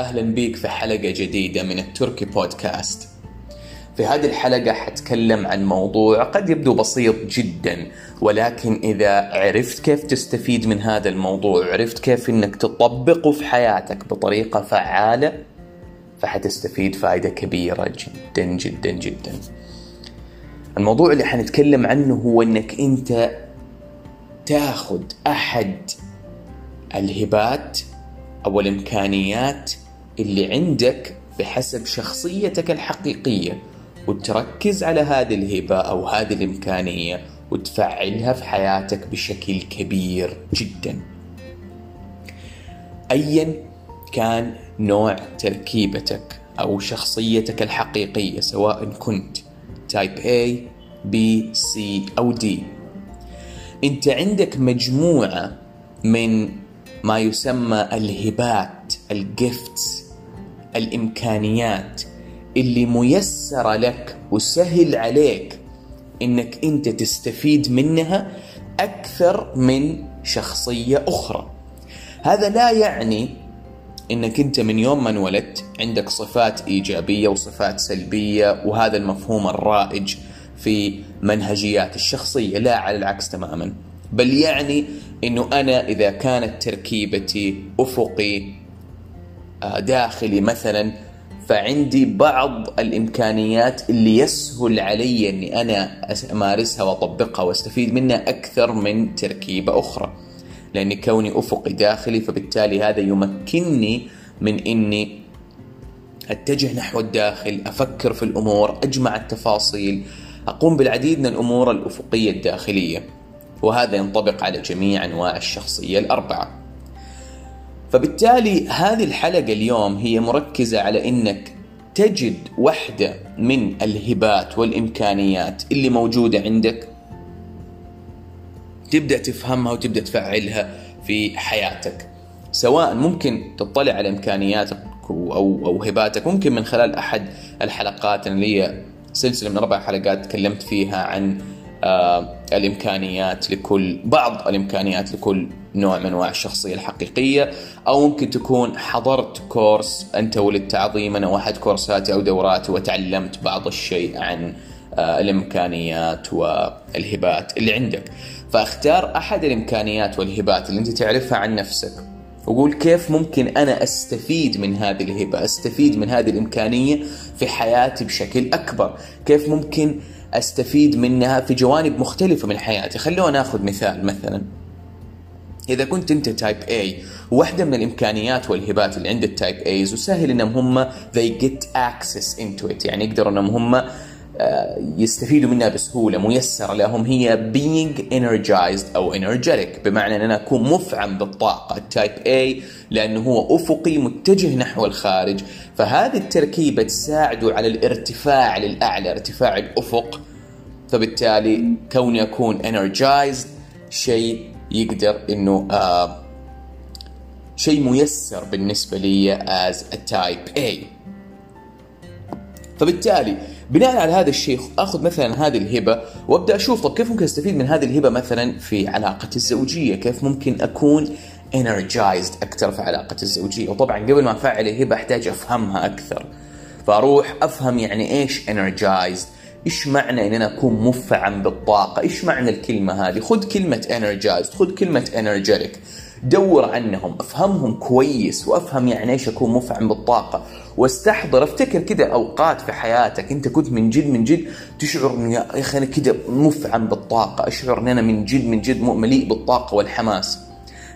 أهلا بيك في حلقة جديدة من التركي بودكاست. في هذه الحلقة حتكلم عن موضوع قد يبدو بسيط جدا ولكن إذا عرفت كيف تستفيد من هذا الموضوع عرفت كيف أنك تطبقه في حياتك بطريقة فعالة فحتستفيد فائدة كبيرة جدا جدا جدا. الموضوع اللي حنتكلم عنه هو أنك أنت تاخذ أحد الهبات أو الإمكانيات اللي عندك بحسب شخصيتك الحقيقية وتركز على هذه الهبة أو هذه الإمكانية وتفعلها في حياتك بشكل كبير جدا. أيا كان نوع تركيبتك أو شخصيتك الحقيقية سواء كنت تايب A B C أو D. أنت عندك مجموعة من ما يسمى الهبات الجفتس الإمكانيات اللي ميسرة لك وسهل عليك إنك أنت تستفيد منها أكثر من شخصية أخرى. هذا لا يعني إنك أنت من يوم ما انولدت عندك صفات إيجابية وصفات سلبية وهذا المفهوم الرائج في منهجيات الشخصية. لا على العكس تماما. بل يعني إنه أنا إذا كانت تركيبتي أفقي داخلي مثلا فعندي بعض الإمكانيات اللي يسهل علي إني أنا أمارسها وأطبقها وأستفيد منها أكثر من تركيبة أخرى. لاني كوني أفقي داخلي فبالتالي هذا يمكنني من إني أتجه نحو الداخل، أفكر في الأمور، أجمع التفاصيل، أقوم بالعديد من الأمور الأفقية الداخلية. وهذا ينطبق على جميع أنواع الشخصية الأربعة. فبالتالي هذه الحلقة اليوم هي مركزة على إنك تجد واحدة من الهبات والإمكانيات اللي موجودة عندك. تبدأ تفهمها وتبدأ تفعلها في حياتك. سواء ممكن تطلع على إمكانياتك أو أو هباتك ممكن من خلال أحد الحلقات اللي هي سلسلة من أربع حلقات تكلمت فيها عن الإمكانيات لكل بعض الإمكانيات لكل نوع من أنواع الشخصية الحقيقية أو ممكن تكون حضرت كورس أنت ولدت عظيما أو أحد كورساتي أو دوراتي وتعلمت بعض الشيء عن آه الإمكانيات والهبات اللي عندك. فأختار أحد الإمكانيات والهبات اللي أنت تعرفها عن نفسك. وقول كيف ممكن أنا أستفيد من هذه الهبة أستفيد من هذه الإمكانية في حياتي بشكل أكبر. كيف ممكن أستفيد منها في جوانب مختلفة من حياتي. خلونا ناخذ مثال مثلا. إذا كنت أنت type A واحدة من الإمكانيات والهبات اللي عند ال type A's وسهل إنهم هم they get access into it. يعني يقدروا إنهم هم يستفيدوا منها بسهولة ميسرة لهم هي being energized أو energetic بمعنى أن أنا أكون مفعم بالطاقة التايب A لأنه هو أفقي متجه نحو الخارج. فهذه التركيبة تساعده على الارتفاع للأعلى ارتفاع الأفق. فبالتالي كوني اكون energized شيء يقدر إنه آه شيء ميسر بالنسبة لي as a type A. فبالتالي بناء على هذا الشيء آخذ مثلا هذه الهبة وأبدأ أشوف طب كيف ممكن أستفيد من هذه الهبة مثلا في علاقه الزوجية؟ كيف ممكن أكون energized أكثر في علاقه الزوجية؟ وطبعا قبل ما أفعل الهبة أحتاج أفهمها أكثر. فأروح أفهم يعني إيش energized إيش معنى ان أنا اكون مفعم بالطاقة؟ إيش معنى الكلمة هذه؟ خذ كلمة energized خذ كلمة energetic. دور عنهم افهمهم كويس وافهم يعني إيش اكون مفعم بالطاقة. واستحضر افتكر كده أوقات في حياتك أنت كنت من جد من جد تشعر إنه يا أخي أنا كده مفعم بالطاقة أشعر ان أنا من جد من جد مليء بالطاقة والحماس.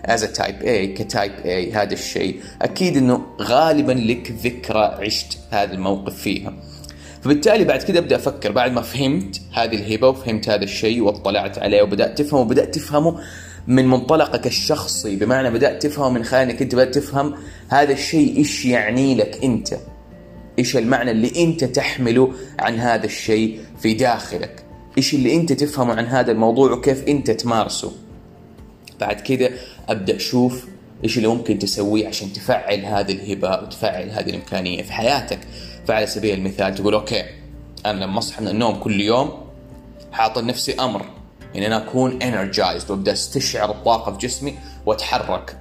as type A ك type A هذا الشيء. أكيد إنه غالبا لك ذكرى عشت هذا الموقف فيها. فبالتالي بعد كده أبدأ أفكر. بعد ما فهمت هذه الهبة وفهمت هذا الشيء واطلعت عليه وبدأت تفهمه وبدأت تفهمه من منطلقك الشخصي. بمعنى بدأت تفهم من خلال إنك أنت بدأت تفهم هذا الشيء إيش يعني لك أنت. إيش المعنى اللي أنت تحمله عن هذا الشيء في داخلك. إيش اللي أنت تفهمه عن هذا الموضوع وكيف أنت تمارسه. بعد كده أبدأ أشوف إيش اللي ممكن تسويه عشان تفعل هذه الهبة وتفعل هذه الإمكانية في حياتك. فعلى سبيل المثال تقول أوكي أنا لما أصحى من النوم كل يوم حاط لنفسي أمر. ان أنا أكون energized وأبدأ أستشعر الطاقة في جسمي وأتحرك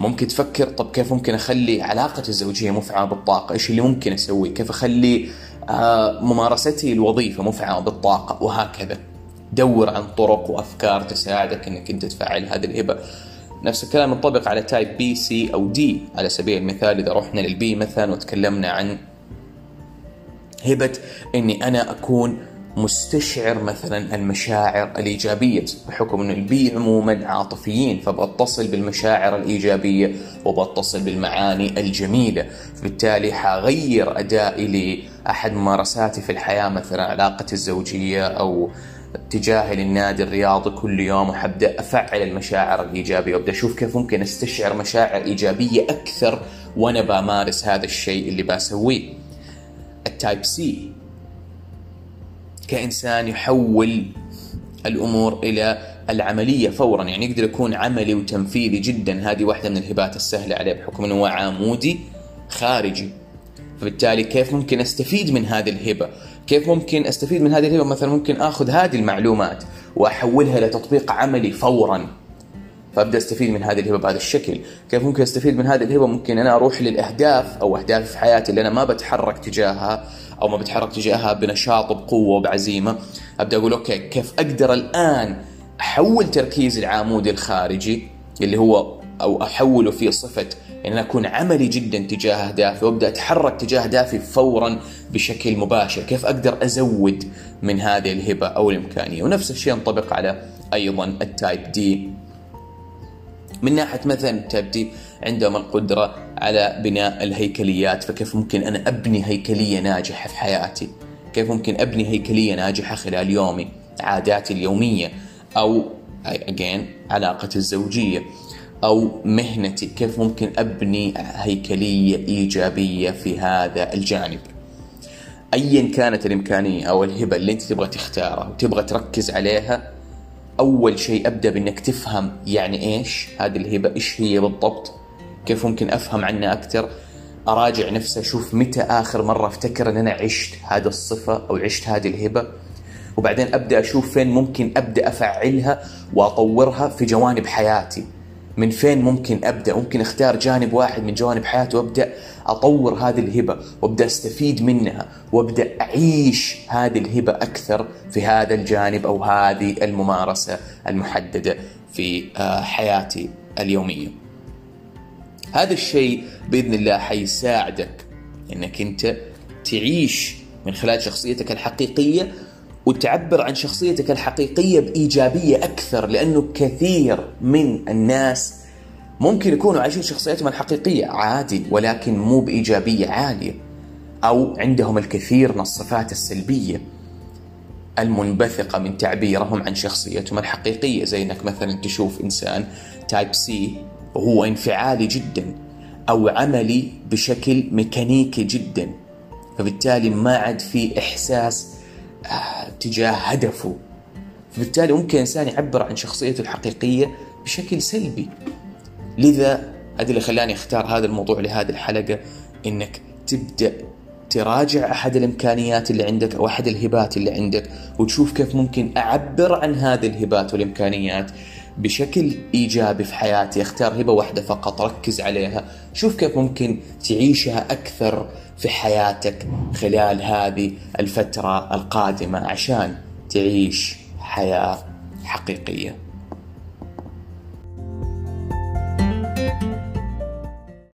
ممكن تفكر طب كيف ممكن أخلي علاقتي الزوجية مفعمه بالطاقة؟ إيش اللي ممكن اسويه؟ كيف أخلي آه، ممارستي الوظيفة مفعمه بالطاقة وهكذا. دور عن طرق وأفكار تساعدك إنك أنت تفعل هذه الهبة. نفس الكلام ينطبق على type B, C أو D على سبيل المثال إذا رحنا لل B مثلا وتكلمنا عن هبة إني أنا أكون مستشعر مثلا المشاعر الإيجابية بحكم أن ال B عموما عاطفيين فبتصل بالمشاعر الإيجابية وبتصل بالمعاني الجميلة فبالتالي حغير أدائي لأحد ممارساتي في الحياة مثلا علاقتي الزوجية أو اتجاهي للنادي الرياضي كل يوم وحبدا أفعل المشاعر الإيجابية وأبدأ أشوف كيف ممكن أستشعر مشاعر إيجابية أكثر وأنا بمارس هذا الشيء اللي بسويه. ال type C كإنسان يحول الأمور إلى العملية فورا. يعني يقدر يكون عملي وتنفيذي جدا. هذه واحدة من الهبات السهلة عليه بحكم أنه هو عمودي خارجي. فبالتالي كيف ممكن أستفيد من هذه الهبة؟ كيف ممكن أستفيد من هذه الهبة؟ مثلا ممكن آخذ هذه المعلومات وأحولها لتطبيق عملي فورا. فأبدأ أستفيد من هذه الهبة بهذا الشكل، كيف ممكن أستفيد من هذه الهبة؟ ممكن أنا أروح للأهداف أو اهدافي في حياتي اللي أنا ما بتحرك تجاهها أو ما بتحرك تجاهها بنشاط وبقوة وبعزيمة، أبدأ أقول أوكي كيف أقدر الآن أحول تركيزي العمودي الخارجي اللي هو أو أحوله في صفة إن أنا أكون عملي جدا تجاه أهدافي وأبدأ أتحرك تجاه أهدافي فورا بشكل مباشر، كيف أقدر أزود من هذه الهبة أو الإمكانية، ونفس الشيء ينطبق على أيضا التايب دي. من ناحية مثلا تبدي عندهم القدرة على بناء الهيكليات فكيف ممكن أنا أبني هيكلية ناجحة في حياتي؟ كيف ممكن أبني هيكلية ناجحة خلال يومي؟ عاداتي اليومية أو اجين علاقتي الزوجية أو مهنتي كيف ممكن أبني هيكلية إيجابية في هذا الجانب ايا كانت الإمكانية أو الهبة اللي أنت تبغى تختارها وتبغى تركز عليها أول شيء أبدأ بإنك تفهم يعني إيش؟ هذه الهبه إيش هي بالضبط؟ كيف ممكن أفهم عنها أكثر أراجع نفسي أشوف متى آخر مرة أفتكر إن أنا عشت هذه الصفة أو عشت هذه الهبة. وبعدين أبدأ أشوف فين ممكن أبدأ أفعلها وأطورها في جوانب حياتي. من فين ممكن أبدأ ممكن أختار جانب واحد من جوانب حياتي وأبدأ أطور هذه الهبة وأبدأ أستفيد منها وأبدأ أعيش هذه الهبة أكثر في هذا الجانب أو هذه الممارسة المحددة في آه، حياتي اليومية. هذا الشيء بإذن الله حيساعدك إنك أنت تعيش من خلال شخصيتك الحقيقية وتعبر عن شخصيتك الحقيقية بإيجابية أكثر لأنه كثير من الناس ممكن يكونوا عايشين شخصيتهم الحقيقية عادي ولكن مو بإيجابية عالية أو عندهم الكثير من الصفات السلبية المنبثقة من تعبيرهم عن شخصيتهم الحقيقية زي إنك مثلا تشوف إنسان type C وهو انفعالي جدا أو عملي بشكل ميكانيكي جدا فبالتالي ما عاد في إحساس تجاه هدفه. فبالتالي ممكن إنسان يعبر عن شخصيته الحقيقية بشكل سلبي. لذا هذا اللي خلاني أختار هذا الموضوع لهذه الحلقة إنك تبدأ تراجع أحد الإمكانيات اللي عندك أو أحد الهبات اللي عندك وتشوف كيف ممكن أعبر عن هذه الهبات والإمكانيات بشكل إيجابي في حياتي. أختار هبة واحدة فقط ركز عليها. شوف كيف ممكن تعيشها أكثر في حياتك خلال هذه الفترة القادمة عشان تعيش حياة حقيقية.